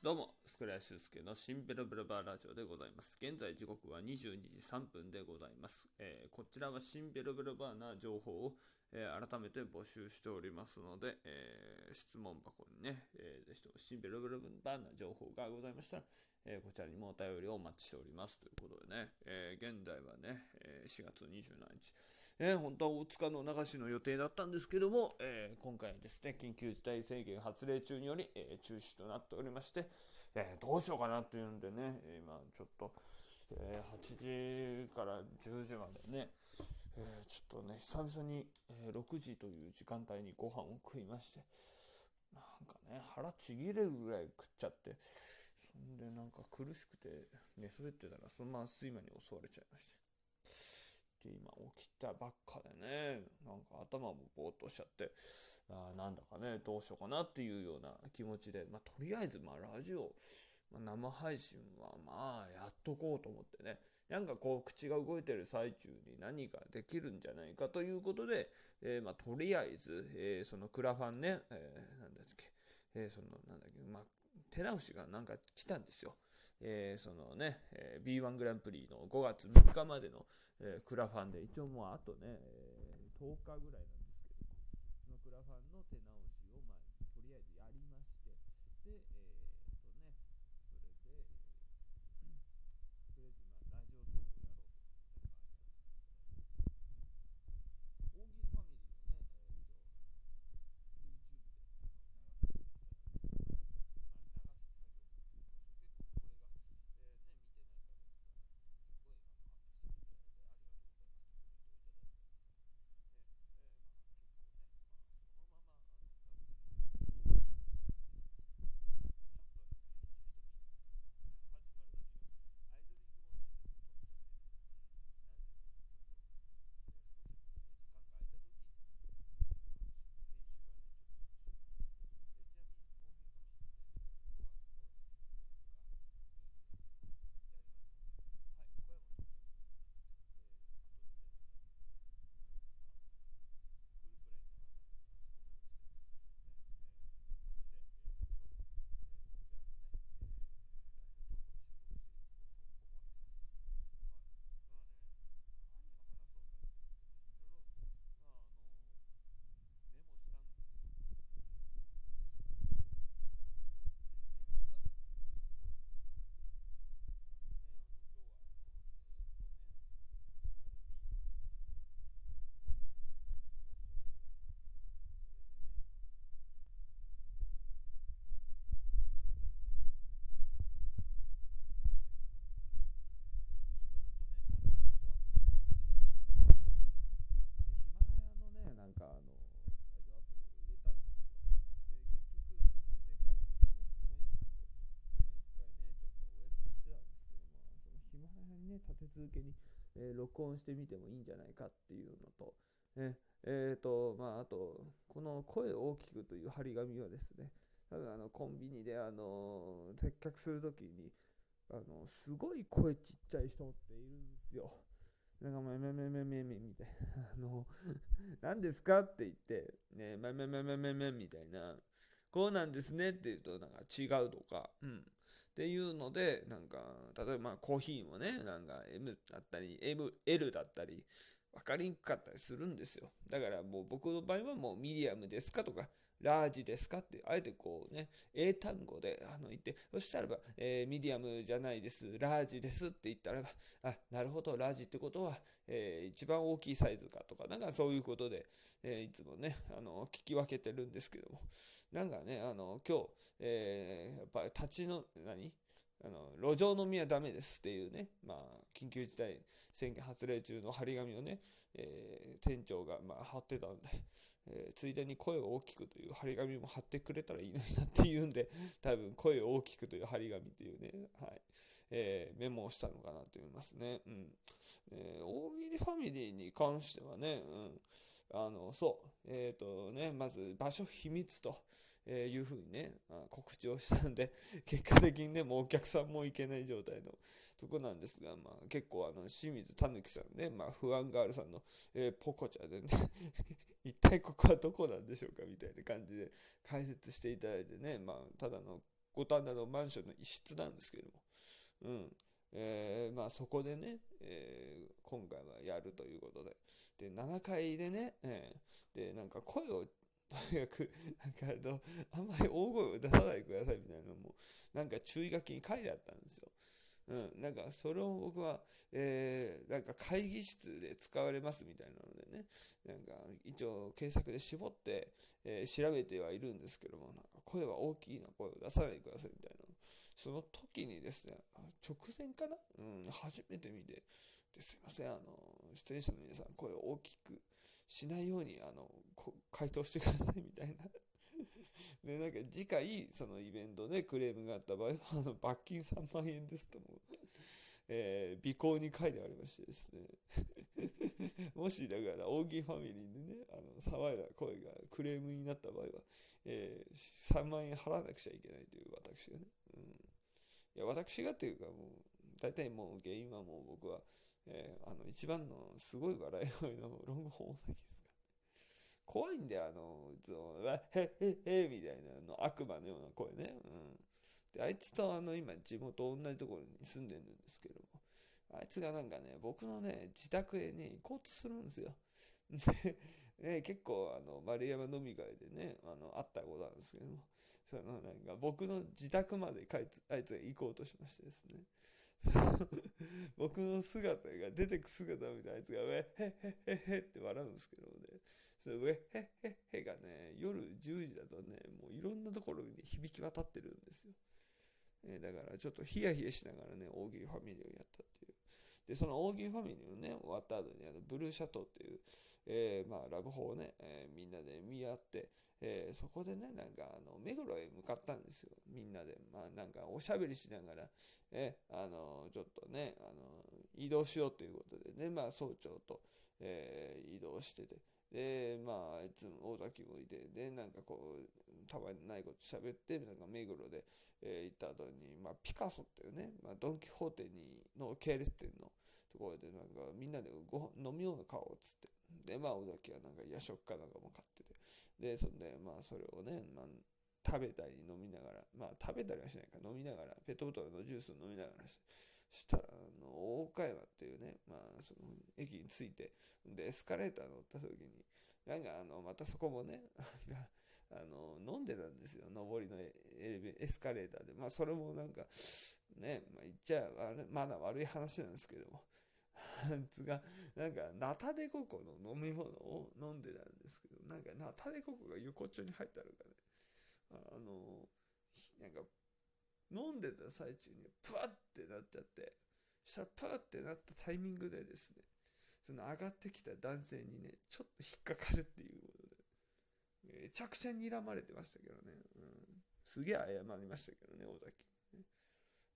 どうも、スクライスケのシンベルブルバーラジオでございます。現在時刻は22時3分でございます。えー、こちらはシンベルブルバーな情報を、えー、改めて募集しておりますので、えー、質問箱にね、えー、ぜひともシンベルブルバーな情報がございましたら、えこちらにもお便りをお待ちしておりますということでね、え現在はね、え4月27日、え本当は大塚の流しの予定だったんですけども、え今回ですね、緊急事態宣言発令中により、え中止となっておりまして、えどうしようかなっていうんでね、今ちょっと、え8時から10時までね、えちょっとね、久々に、え6時という時間帯にご飯を食いまして、なんかね、腹ちぎれるぐらい食っちゃって、で、なんか苦しくて寝そべってたら、そのまま睡魔に襲われちゃいまして。で、今起きたばっかでね、なんか頭もぼーっとしちゃって、あなんだかね、どうしようかなっていうような気持ちで、まあ、とりあえず、まあ、ラジオ、まあ、生配信はまあ、やっとこうと思ってね、なんかこう、口が動いてる最中に何かできるんじゃないかということで、えー、まあ、とりあえず、えー、そのクラファンね、えー、なんだっけ、えその、なんだっけ、まあ、手直しがなんか来たんですよ。えー、そのね、えー、B1 グランプリの5月3日までの、えー、クラファンで、一応もうあとね、えー、10日ぐらいなんですけど、のクラファンの手直し続けに、え、録音してみてもいいんじゃないかっていうのと、ね、えっ、ー、と、まあ、あと、この声を大きくという張り紙はですね、多分あのコンビニであの接客するときにあのすごい声ちっちゃい人っているんですよ。なんか、めめめめめめみたいな。あの、何ですかって言って、ね、めめめめめめみたいな。こうなんですねって言うと、なんか違うとか、うん。っていうので、なんか、例えばまあコーヒーもね、なんか M だったり、M、L だったり、分かりにくかったりするんですよ。だからもう僕の場合はもうミディアムですかとか、ラージですかって、あえてこうね、英単語であの言って、そしたらば、えー、ミディアムじゃないです、ラージですって言ったらば、あ、なるほど、ラージってことは、えー、一番大きいサイズかとか、なんかそういうことで、えー、いつもね、あの、聞き分けてるんですけども、なんかね、あの、今日、えー、やっぱり立ちの、何？あの、路上飲みはダメですっていうね、まあ、緊急事態宣言発令中の張り紙をね、えー、店長が、まあ、貼ってたんで、えー、ついでに声を大きくという張り紙も貼ってくれたらいいのになっていうんで、多分声を大きくという張り紙というね、はい、えー、メモをしたのかなと思いますね。うん。えー、大喜利ファミリーに関してはね、うん。あの、そう、えっ、ー、とね、まず場所秘密と、いうふうにね、告知をしたんで、結果的にね、もうお客さんも行けない状態のとこなんですが、まあ結構あの、清水たぬきさんね、まあ不安ガールさんの、えー、ポコちゃでね 一体ここはどこなんでしょうかみたいな感じで解説していただいてね、まあただの五反田のマンションの一室なんですけども、うん。えー、まあそこでね、えー、今回はやるということで、で、7階でね、えー、で、なんか声をとにかく、なんかあの、あんまり大声を出さないでくださいみたいなのも、なんか注意書きに書いてあったんですよ。うん、なんかそれを僕は、えー、なんか会議室で使われますみたいなのでね、なんか一応検索で絞って、えー、調べてはいるんですけども、なんか声は大きいな声を出さないでくださいみたいな。その時にですね、直前かな？うん、初めて見て、ですいません、あの、出演者の皆さん、声を大きくしないように、あの、回答してくださいみたいな。で、なんか次回、そのイベントでクレームがあった場合は、あの罰金3万円ですとも、えー、尾行に書いてありましてですね。もしだから大喜ファミリーでね、あの騒いだ声がクレームになった場合は、えー、3万円払わなくちゃいけないという私がね、うん、いや私がっていうかもう、大体もう原因はもう僕は、えー、あの一番のすごい笑い声のロングホーン先ですか怖いんだよ、あの、その、へへへみたいなの悪魔のような声ね。うん。で、あいつとあの、今、地元同じところに住んでるんですけども、あいつがなんかね、僕のね、自宅へね、行こうとするんですよ。で、ね、結構、あの、丸山飲み会でね、あの、会ったことあるんですけども、その、なんか、僕の自宅まであいつが行こうとしましてですね、僕の姿が出てく姿みたいなあいつが、ウェへへへへって笑うんですけどね、そのウェへへへがね、夜10時だとね、もういろんなところに響き渡ってるんですよ。え、だからちょっとヒヤヒヤしながらね、大喜利ファミリーをやったっていう。で、その大喜利ファミリーをね、終わった後にあのブルーシャトーっていう、えー、まあラブホをね、えー、みんなで見合って、えー、そこでね、なんか、あの、目黒へ向かったんですよ。みんなで。まあ、なんか、おしゃべりしながら、えー、あの、ちょっとね、あの、移動しようということでね、まあ、総長と、えー、移動してて、で、まあ、いつも大崎もいて、で、なんかこう、たまにないこと喋って、なんか目黒で、えー、行った後に、まあ、ピカソっていうね、まあ、ドン・キホーテにの系列店のところで、なんかみんなでご飯飲み物買おうっつって、で、まあ、尾崎はなんか夜食かなんかも買ってて、で、そんで、まあ、それをね、まあ、食べたり飲みながら、まあ、食べたりはしないか、飲みながら、ペットボトルのジュース飲みながらししたら、あの、大岡山っていうね、まあ、その、駅に着いて、で、エスカレーター乗った時に、なんか、あの、またそこもね、あの、飲んでたんですよ、上りのエエスカレーターで。まあ、それもなんか、ね、まあ、言っちゃまだ悪い話なんですけども、あいつが、なんか、ナタデココの飲み物を飲んでたんですけど、なんか、ナタデココが横っちょに入ったのかね、あの、なんか、飲んでた最中に、プワってなっちゃって、したら、プワってなったタイミングでですね、その上がってきた男性にね、ちょっと引っかかるっていうことで、めちゃくちゃ睨まれてましたけどね、うん、すげえ謝りましたけどね、尾崎。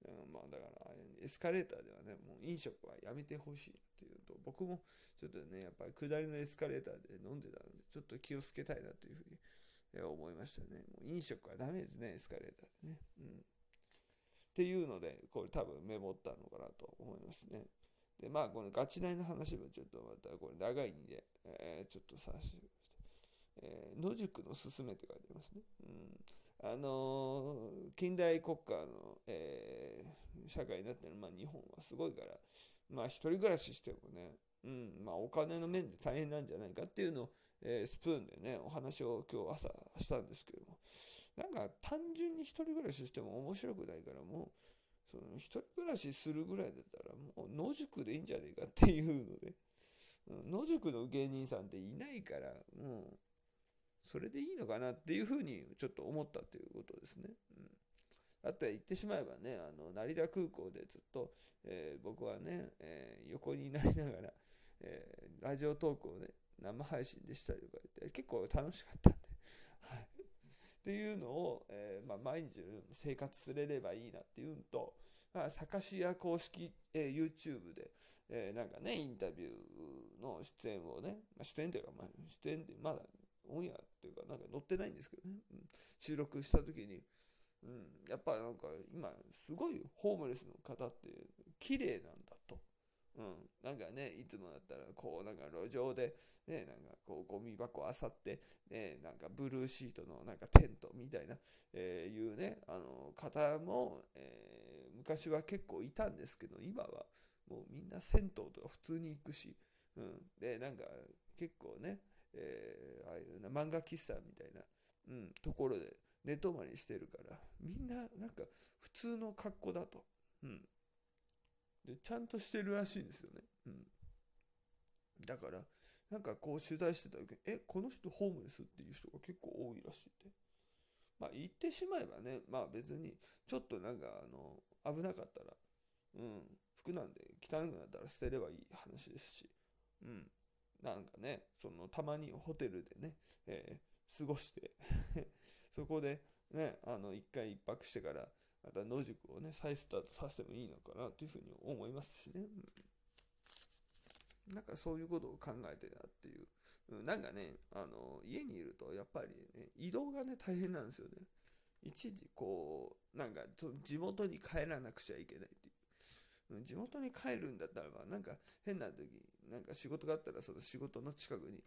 うんまあだからエスカレーターではね、もう飲食はやめてほしいっていうと、僕もちょっとね、やっぱり下りのエスカレーターで飲んでたので、ちょっと気をつけたいなというふうに思いましたね。もう飲食はダメですね、エスカレーターでね。うん。っていうので、これ多分メモったのかなと思いますね。で、まあ、このガチ内の話もちょっとまたこれ長いんで、えー、ちょっとさせて。えー、野宿のすすめって書いてますね。うん。あのー、近代国家の、えー、社会になってる、まあ、日本はすごいから、まあ、一人暮らししてもね、うん、まあ、お金の面で大変なんじゃないかっていうのを、えー、スプーンでね、お話を今日朝したんですけども、なんか単純に一人暮らししても面白くないから、もう、その一人暮らしするぐらいだったら、もう野宿でいいんじゃねえかっていうので、野宿の芸人さんっていないから、もう、それでいいのかなっていうふうにちょっと思ったということですね。うん。あとは言ってしまえばね、あの成田空港でずっと、えー、僕はね、えー、横になりながら、えー、ラジオトークをね、生配信でしたりとか言って、結構楽しかったんで、っていうのを、えまあ、毎日生活すれればいいなっていうのと、まあ、サカシア公式、え YouTube で、えなんかね、インタビューの出演をね、まあ、出演というか、まあ、出演でまだオンエアっていうか、なんか載ってないんですけどね、うん、収録した時に、うん、やっぱなんか今、すごいホームレスの方って綺麗なん。うん、なんかね、いつもだったら、こう、なんか路上で、ね、なんかこう、ゴミ箱あさって、ね、なんかブルーシートのなんかテントみたいな、えー、いうね、あの、方も、えー、昔は結構いたんですけど、今はもうみんな銭湯とか普通に行くし、うん、で、なんか結構ね、えー、ああいうな漫画喫茶みたいな、うん、ところで寝泊まりしてるから、みんななんか普通の格好だと。うん。で、ちゃんとしてるらしいんですよね。うん。だから、なんかこう取材してた時にえ、この人ホームレスっていう人が結構多いらしいって。まあ言ってしまえばね、まあ別に、ちょっとなんかあの、危なかったら、うん、服なんで汚くなったら捨てればいい話ですし、うん。なんかね、そのたまにホテルでね、えー、過ごして そこでね、あの、一回一泊してから、また野宿をね、再スタートさせてもいいのかなというふうに思いますしね。なんかそういうことを考えてなっていう。なんかね、あの、家にいるとやっぱりね、移動がね、大変なんですよね。一時こう、なんか地元に帰らなくちゃいけないっていう。地元に帰るんだったらば、なんか変な時、なんか仕事があったらその仕事の近くに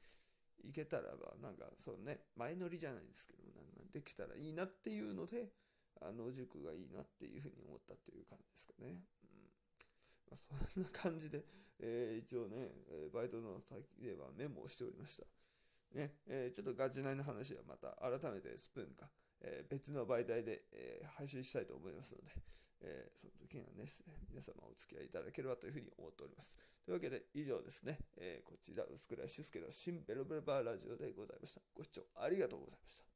行けたらば、なんかそうね、前乗りじゃないですけど、なんかできたらいいなっていうので、あの塾がいいなっていうふうに思ったという感じですかね。うんまあ、そんな感じで、えー、一応ね、バイトの先ではメモをしておりました。ねえー、ちょっとガチ内の話はまた改めてスプーンか、えー、別の媒体で、えー、配信したいと思いますので、えその時にはね、皆様お付き合いいただければというふうに思っております。というわけで以上ですね、えこちら薄倉俊介の新ベロベロバーラジオでございました。ご視聴ありがとうございました。